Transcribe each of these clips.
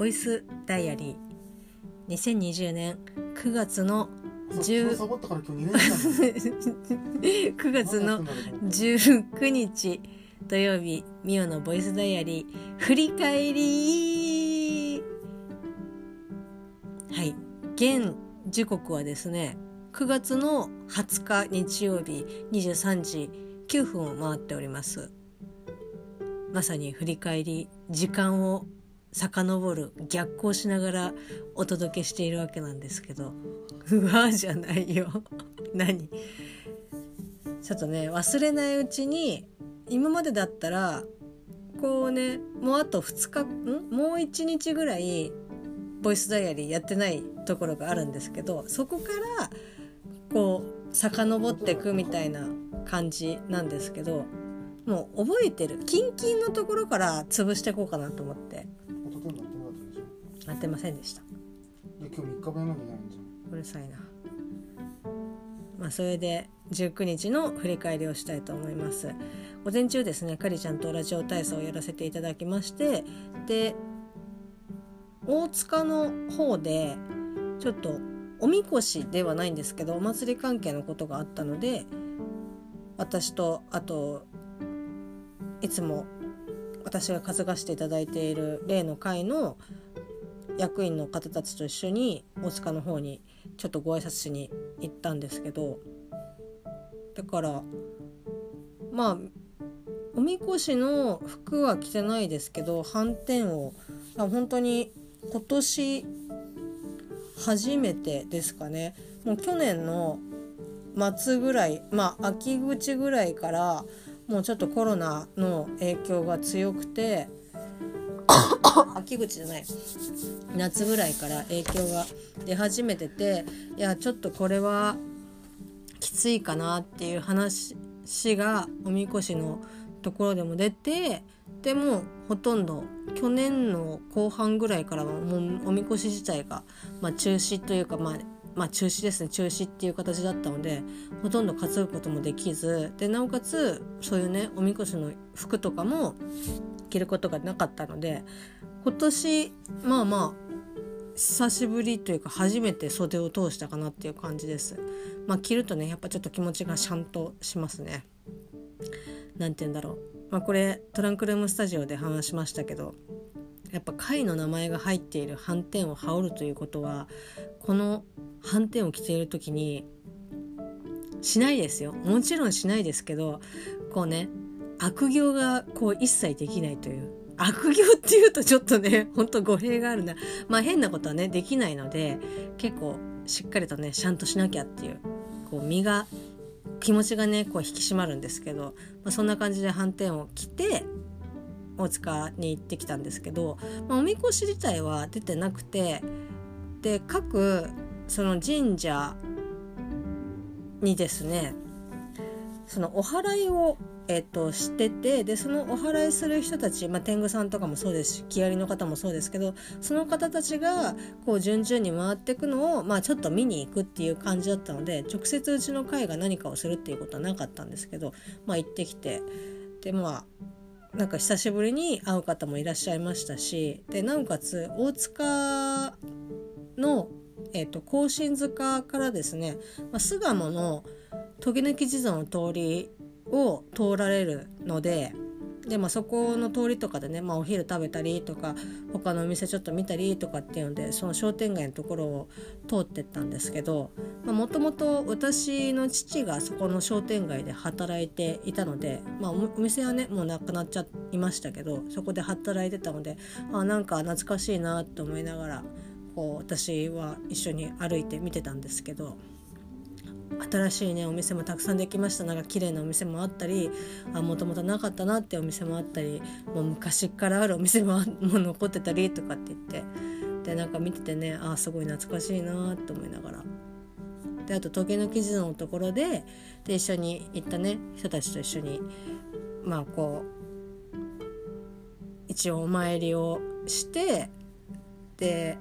ボイスダイアリー。2020年9月の10 9 月の19日土曜日ミオのボイスダイアリー。振り返りはい。現時刻はですね9月の20日日曜日23時9分を回っております。まさに振り返り時間を遡る逆行しながらお届けしているわけなんですけどうわじゃないよ。何？ちょっとね忘れないうちに今までだったらこうねもうあと2日ん？もう1日ぐらいボイスダイアリーやってないところがあるんですけどそこからこう遡っていくみたいな感じなんですけどもう覚えてる。キンキンのところから潰していこうかなと思って。やってませんでした。今日3日分やなきゃいけないんじゃうるさいな。まあそれで19日の振り返りをしたいと思います。午前中ですねかりちゃんとラジオ体操をやらせていただきましてで大塚の方でちょっとおみこしではないんですけどお祭り関係のことがあったので私とあといつも私が担がしていただいている例の会の役員の方たちと一緒に大塚の方にちょっとご挨拶しに行ったんですけどだからまあおみこしの服は着てないですけど斑点を本当に今年初めてですかね。もう去年の末ぐらいまあ秋口ぐらいからもうちょっとコロナの影響が強くて秋口じゃない。夏ぐらいから影響が出始めてていやちょっとこれはきついかなっていう話がおみこしのところでも出てでもほとんど去年の後半ぐらいからはもうおみこし自体が、まあ、中止というか、まあ、まあ中止ですね。中止っていう形だったのでほとんど担ぐこともできずでなおかつそういうねおみこしの服とかも着ることがなかったので今年まあまあ久しぶりというか初めて袖を通したかなっていう感じです。まあ着るとねやっぱちょっと気持ちがシャンとしますね。何て言うんだろう。まあこれトランクルームスタジオで話しましたけどやっぱ貝の名前が入っている斑点を羽織るということはこの斑点を着ている時にしないですよもちろんしないですけどこうね悪行がこう一切できないという。悪行っていうとちょっとねほんと語弊があるな。まあ変なことはねできないので結構しっかりとねちゃんとしなきゃっていうこう身が気持ちがねこう引き締まるんですけど、まあ、そんな感じで斑点を着て大塚に行ってきたんですけど、まあ、おみこし自体は出てなくてで各その神社にですねそのお祓いをえっと、しててでそのお祓いする人たち、まあ、天狗さんとかもそうですし木遣りの方もそうですけどその方たちがこう順々に回っていくのを、まあ、ちょっと見に行くっていう感じだったので直接うちの会が何かをするっていうことはなかったんですけど、まあ、行ってきてでまあなんか久しぶりに会う方もいらっしゃいましたしでなおかつ大塚の、えーと、甲信塚からですね、まあ、巣鴨の時抜き地蔵の通りを通られるのでで、まあ、そこの通りとかでね、まあ、お昼食べたりとか他のお店ちょっと見たりとかっていうのでその商店街のところを通ってったんですけどもともと私の父がそこの商店街で働いていたので、まあ、お店はねもうなくなっちゃいましたけどそこで働いてたのであなんか懐かしいなと思いながらこう私は一緒に歩いて見てたんですけど。新しいねお店もたくさんできましたなんか綺麗なお店もあったりもともとなかったなってお店もあったりもう昔からあるお店ももう残ってたりとかって言ってでなんか見ててねあすごい懐かしいなと思いながら。であと時計の地図のところでで一緒に行ったね人たちと一緒にまあこう一応お参りをしてで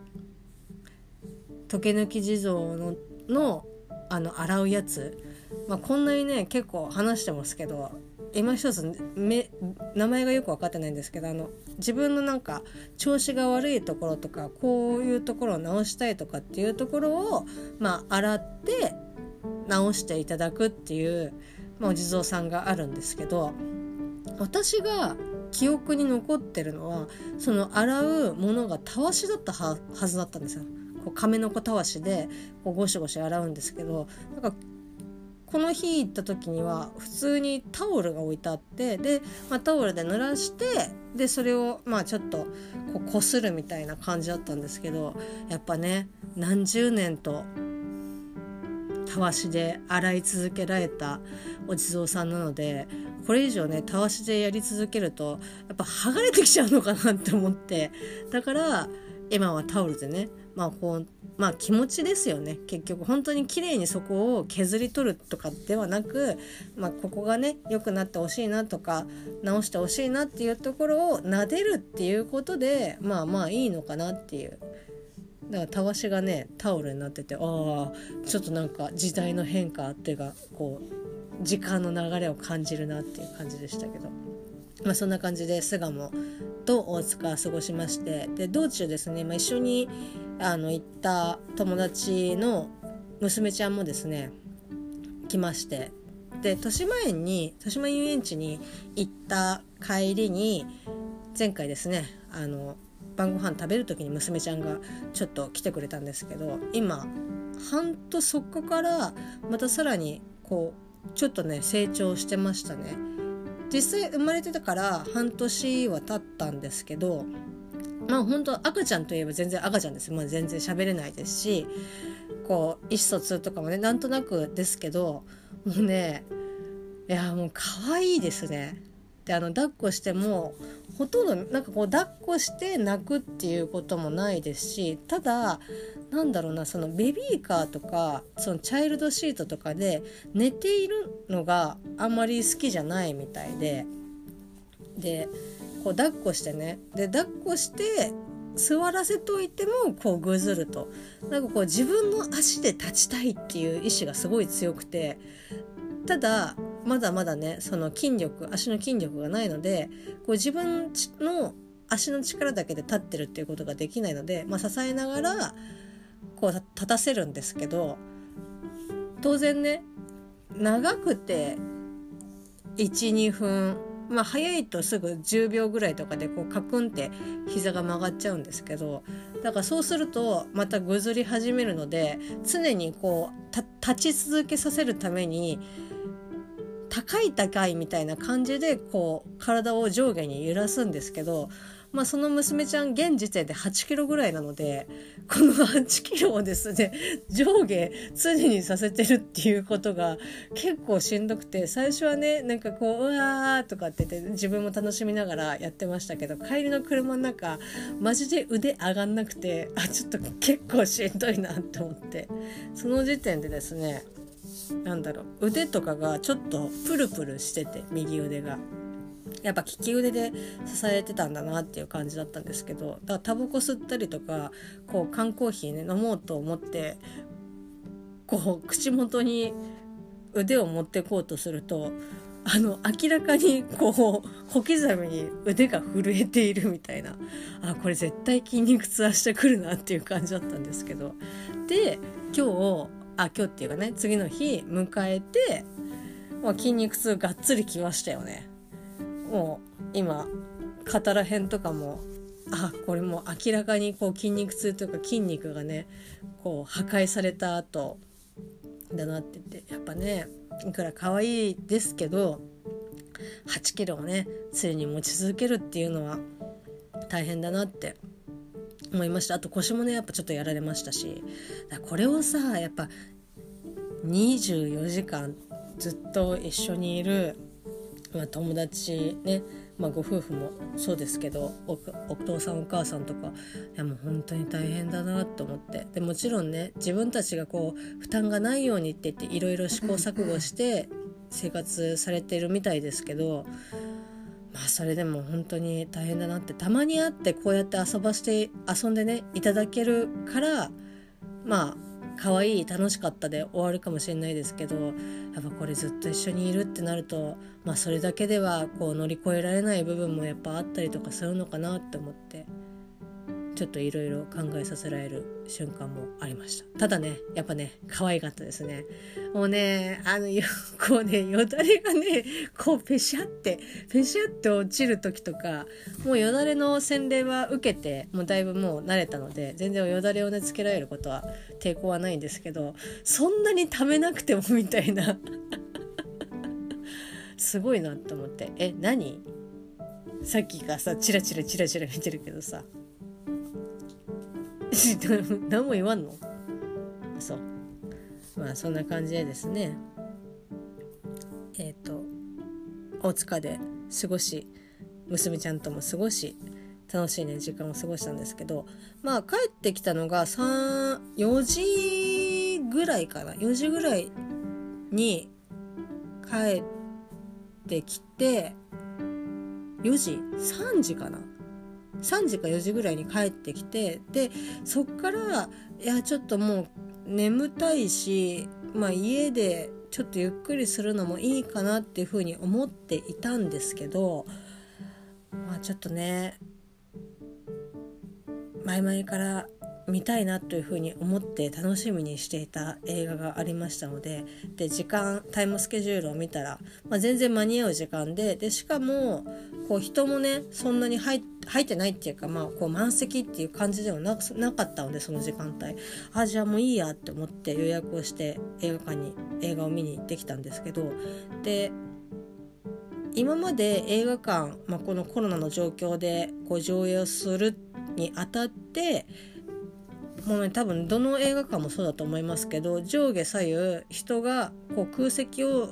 時計抜き地蔵ののあの洗うやつ、まあ、こんなにね結構話してますけど今一つ名前がよく分かってないんですけどあの自分のなんか調子が悪いところとかこういうところを直したいとかっていうところをまあ洗って直していただくっていう、まあ、お地蔵さんがあるんですけど私が記憶に残ってるのはその洗うものがたわしだったはずだったんですよ。こう亀の子たわしでこうゴシゴシ洗うんですけどなんかこの日行った時には普通にタオルが置いてあってで、まあ、タオルで濡らしてでそれをまあちょっとこう擦るみたいな感じだったんですけどやっぱね何十年とたわしで洗い続けられたお地蔵さんなのでこれ以上ねたわしでやり続けるとやっぱ剥がれてきちゃうのかなって思ってだから今はタオルでねまあこうまあ気持ちですよね結局本当に綺麗にそこを削り取るとかではなく、まあ、ここがね良くなってほしいなとか直してほしいなっていうところを撫でるっていうことでまあまあいいのかなっていうだからたわしがねタオルになっててああちょっとなんか時代の変化っていうかこう時間の流れを感じるなっていう感じでしたけど。まあ、そんな感じで巣鴨と大塚過ごしましてで道中ですね、まあ、一緒にあの行った友達の娘ちゃんもですね来まして。で豊島園に豊島遊園地に行った帰りに前回ですねあの晩ご飯食べる時に娘ちゃんがちょっと来てくれたんですけど今半とそこからまたさらにこうちょっとね成長してましたね。実際生まれてたから半年は経ったんですけどまあ本当赤ちゃんといえば全然赤ちゃんです、まあ、全然喋れないですしこう意思疎通とかもねなんとなくですけどもうねいやもう可愛いですね。であの抱っこしてもほとんどなんかこう抱っこして泣くっていうこともないですしただなんだろうなそのベビーカーとかそのチャイルドシートとかで寝ているのがあんまり好きじゃないみたいででこう抱っこしてね。で抱っこして座らせといてもこうぐずると。なんかこう自分の足で立ちたいっていう意志がすごい強くて。ただまだまだねその筋力足の筋力がないのでこう自分の足の力だけで立ってるっていうことができないので、まあ、支えながらこう立たせるんですけど当然ね長くて12分まあ早いとすぐ10秒ぐらいとかでこうカクンって膝が曲がっちゃうんですけどだからそうするとまたぐずり始めるので常にこう立ち続けさせるために高い高いみたいな感じでこう体を上下に揺らすんですけど、まあ、その娘ちゃん現時点で8キロぐらいなのでこの8キロをですね上下常にさせてるっていうことが結構しんどくて最初はねなんかこううわーとかって言って自分も楽しみながらやってましたけど帰りの車の中マジで腕上がんなくてあちょっと結構しんどいなって思ってその時点でですねなんだろう腕とかがちょっとプルプルしてて右腕が。やっぱ利き腕で支えてたんだなっていう感じだったんですけどだからタバコ吸ったりとかこう缶コーヒーね飲もうと思ってこう口元に腕を持ってこうとするとあの明らかにこう小刻みに腕が震えているみたいな。あこれ絶対筋肉痛はしてくるなっていう感じだったんですけど。で今日あ今日っていうかね次の日迎えて、まあ、筋肉痛がっつりきましたよね。もう今肩ら辺とかもあこれもう明らかにこう筋肉痛というか筋肉がねこう破壊された後だなって言ってやっぱねいくら可愛いですけど8キロをね常に持ち続けるっていうのは大変だなって思いました。あと腰もねやっぱちょっとやられましたしこれをさやっぱ24時間ずっと一緒にいる、まあ、友達ね、まあ、ご夫婦もそうですけどお父さんお母さんとかいやもう本当に大変だなと思って。でもちろんね自分たちがこう負担がないようにって言っていろいろ試行錯誤して生活されてるみたいですけどまあそれでも本当に大変だなってたまに会ってこうやって遊ばして遊んでねいただけるからまあ可愛い楽しかったで終わるかもしれないですけどやっぱこれずっと一緒にいるってなると、まあ、それだけではこう乗り越えられない部分もやっぱあったりとかするのかなって思って。ちょっといろいろ考えさせられる瞬間もありました。ただねやっぱね可愛かったですね。もうねあのこうねよだれがねこうペシャってペシャって落ちる時とかもうよだれの洗礼は受けてもうだいぶもう慣れたので全然よだれをねつけられることは抵抗はないんですけどそんなにためなくてもみたいな。すごいなと思って。え何？さっきがさチラチラチラチラ見てるけどさ。何も言わんの？そう。まあそんな感じでですね。えっ、ー、と大塚で過ごし娘ちゃんとも過ごし楽しいね時間を過ごしたんですけどまあ帰ってきたのが3、4時ぐらいかな。4時ぐらいに帰ってきて4時3時かな。3時か4時ぐらいに帰ってきてでそっからいやちょっともう眠たいし、まあ、家でちょっとゆっくりするのもいいかなっていうふうに思っていたんですけどまあちょっとね前々から見たいなというふうに思って楽しみにしていた映画がありましたのでで時間タイムスケジュールを見たら、まあ、全然間に合う時間ででしかもこう人もねそんなに入入ってないっていうか、まあ、こう満席っていう感じではなかったのでその時間帯。あじゃあもういいやって思って予約をして映画館に映画を見に行ってきたんですけどで今まで映画館、まあ、このコロナの状況でこう上映をするにあたってもうね多分どの映画館もそうだと思いますけど上下左右人がこう空席を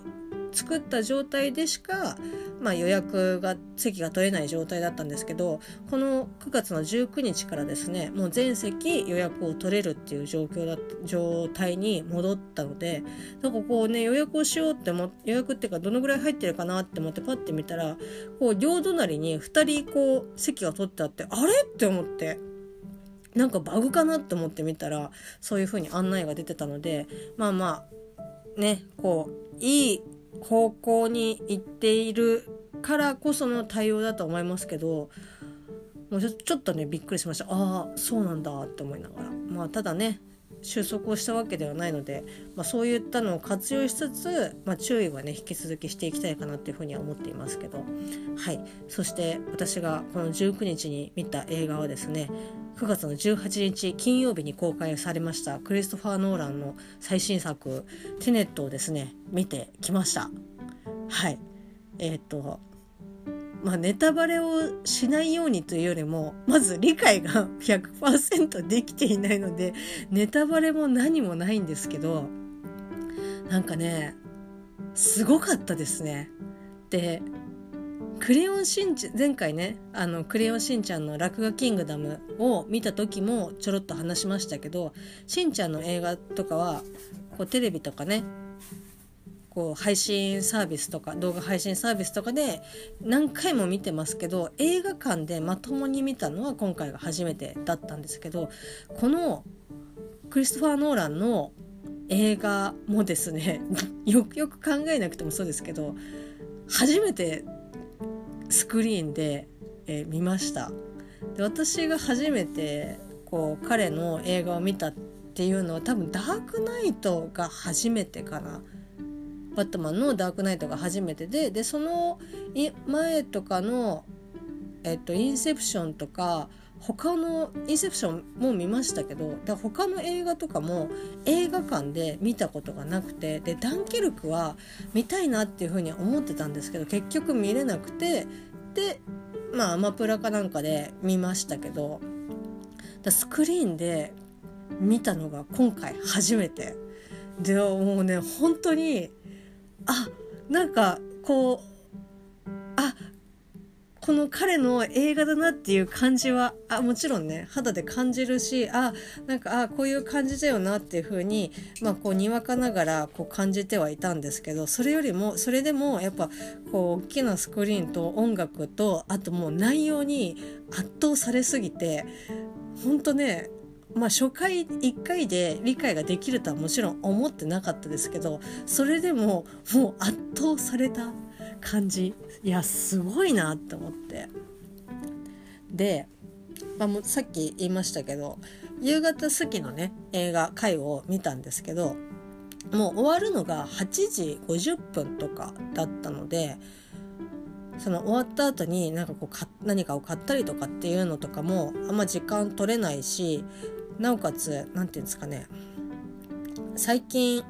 作った状態でしか、まあ、予約が席が取れない状態だったんですけどこの9月の19日からですねもう全席予約を取れるっていう状況だ状態に戻ったのでなんかこうね予約をしようっても予約っていうかどのぐらい入ってるかなって思ってパッて見たらこう両隣に2人こう席が取ってあってあれ？って思って。なんかバグかなと思ってみたらそういう風に案内が出てたのでまあまあねこういい方向に行っているからこその対応だと思いますけどもうちょっとねびっくりしました。ああそうなんだって思いながら。まあただね収束をしたわけではないので、まあ、そういったのを活用しつつ、まあ、注意はね引き続きしていきたいかなっていうふうには思っていますけど。はい。そして私がこの19日に見た映画はですね9月の18日金曜日に公開されましたクリストファー・ノーランの最新作「テネット」をですね見てきました。はい。えー、っとまあネタバレをしないようにというよりもまず理解が 100%できていないのでネタバレも何もないんですけどなんかねすごかったですね。でクレヨンしんちゃん前回ねあのクレヨンしんちゃんの「落書キングダム」を見た時もちょろっと話しましたけどしんちゃんの映画とかはこうテレビとかねこう配信サービスとか動画配信サービスとかで何回も見てますけど映画館でまともに見たのは今回が初めてだったんですけどこのクリストファー・ノーランの映画もですね よくよく考えなくてもそうですけど初めてスクリーンで、えー、見ました。で私が初めてこう彼の映画を見たっていうのは多分ダークナイトが初めてかな。バットマンのダークナイトが初めてででその前とかの、えっと、インセプションとか他のインセプションも見ましたけどだ他の映画とかも映画館で見たことがなくてでダンケルクは見たいなっていうふうに思ってたんですけど結局見れなくてでまあアマプラかなんかで見ましたけどだスクリーンで見たのが今回初めて。でもうね本当にあなんかこうあこの彼の映画だなっていう感じはあもちろんね肌で感じるしあなんかあこういう感じだよなっていう風にまあこうにわかながらこう感じてはいたんですけどそれよりもそれでもやっぱこう大きなスクリーンと音楽とあともう内容に圧倒されすぎてほんとねまあ初回1回で理解ができるとはもちろん思ってなかったですけどそれでももう圧倒された感じ。いやすごいなって思って。で、まあ、もうさっき言いましたけど夕方過ぎのね映画回を見たんですけどもう終わるのが8時50分とかだったのでその終わった後になんかこうか何かを買ったりとかっていうのとかもあんま時間取れないしなおかつ何て言うんですかね。最近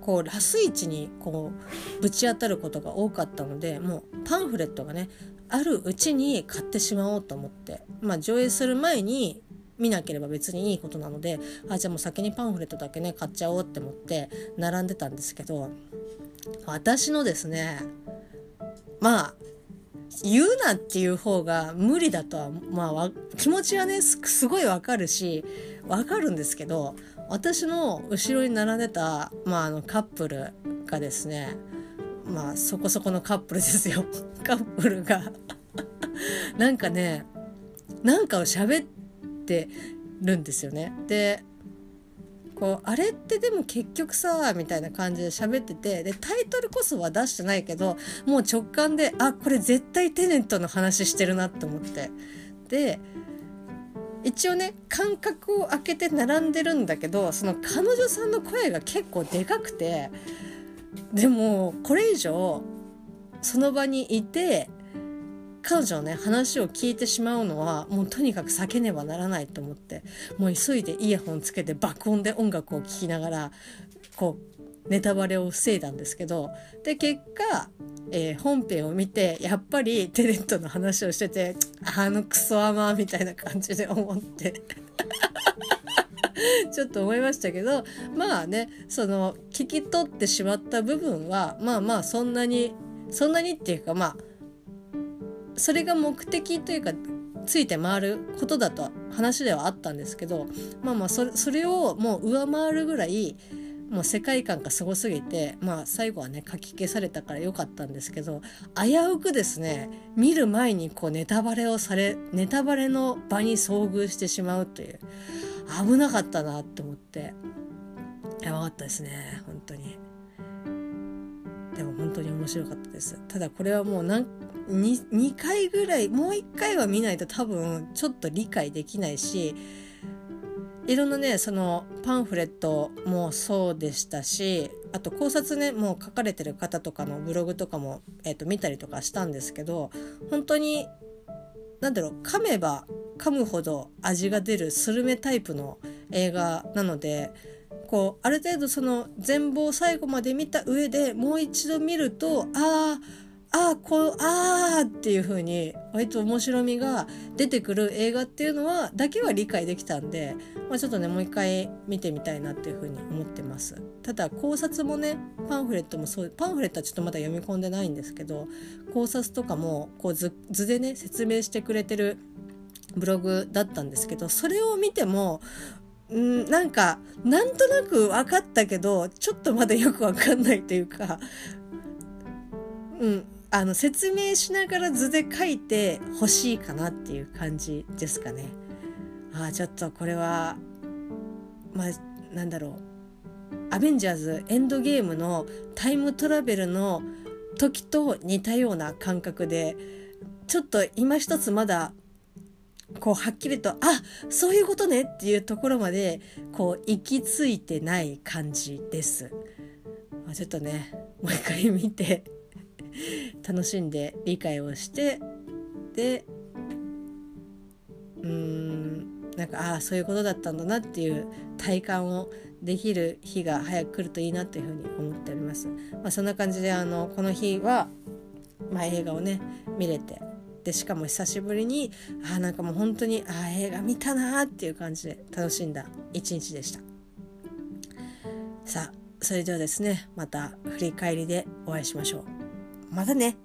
こうラス市にこうぶち当たることが多かったのでもうパンフレットがねあるうちに買ってしまおうと思って。まあ上映する前に見なければ別にいいことなのであじゃあもう先にパンフレットだけね買っちゃおうって思って並んでたんですけど私のですねまあ言うなっていう方が無理だとはまあ気持ちはねすごいわかるしわかるんですけど私の後ろに並んでた、まあ、あのカップルがですねまあそこそこのカップルですよ カップルがなんかねなんかを喋ってるんですよね。でこうあれってでも結局さみたいな感じで喋っててでタイトルこそは出してないけどもう直感であこれ絶対テネットの話してるなって思って。で一応ね間隔を空けて並んでるんだけどその彼女さんの声が結構でかくてでもこれ以上その場にいて彼女のね話を聞いてしまうのはもうとにかく避けねばならないと思ってもう急いでイヤホンつけて爆音で音楽を聴きながらこうネタバレを防いだんですけどで結果、えー、本編を見てやっぱりテレントの話をしててあのクソアマみたいな感じで思って ちょっと思いましたけどまあねその聞き取ってしまった部分はまあまあそんなにそんなにっていうかまあそれが目的というかついて回ることだと話ではあったんですけどまあまあそれそれをもう上回るぐらいもう世界観がすごすぎてまあ最後はね書き消されたから良かったんですけど危うくですね見る前にこうネタバレをされネタバレの場に遭遇してしまうという危なかったなって思ってやばかったですね本当に。でも本当に面白かったです。ただこれはもう何 2, 2回ぐらいもう1回は見ないと多分ちょっと理解できないしいろんなねそのパンフレットもそうでしたしあと考察ねもう書かれてる方とかのブログとかも、えーと、見たりとかしたんですけど本当に何だろう噛めば噛むほど味が出るスルメタイプの映画なのでこうある程度その全貌を最後まで見た上でもう一度見るとああああこうああっていう風に割と面白みが出てくる映画っていうのはだけは理解できたんで、まあ、ちょっとねもう一回見てみたいなっていう風に思ってます。ただ考察もねパンフレットもそうパンフレットはちょっとまだ読み込んでないんですけど考察とかもこう図図でね説明してくれてるブログだったんですけどそれを見てもんなんかなんとなく分かったけどちょっとまだよく分かんないというかうん。あの説明しながら図で書いてほしいかなっていう感じですかね。ああちょっとこれはまあなんだろうアベンジャーズエンドゲームのタイムトラベルの時と似たような感覚でちょっと今一つまだこうはっきりとあそういうことねっていうところまでこう行き着いてない感じです。ま、ちょっとねもう一回見て楽しんで理解をしてでうーんなんかああそういうことだったんだなっていう体感をできる日が早く来るといいなというふうに思っております。まあ、そんな感じであのこの日は、まあ、映画をね見れてでしかも久しぶりにあなんかもう本当にあ映画見たなっていう感じで楽しんだ一日でした。さあそれではですねまた振り返りでお会いしましょう。またね。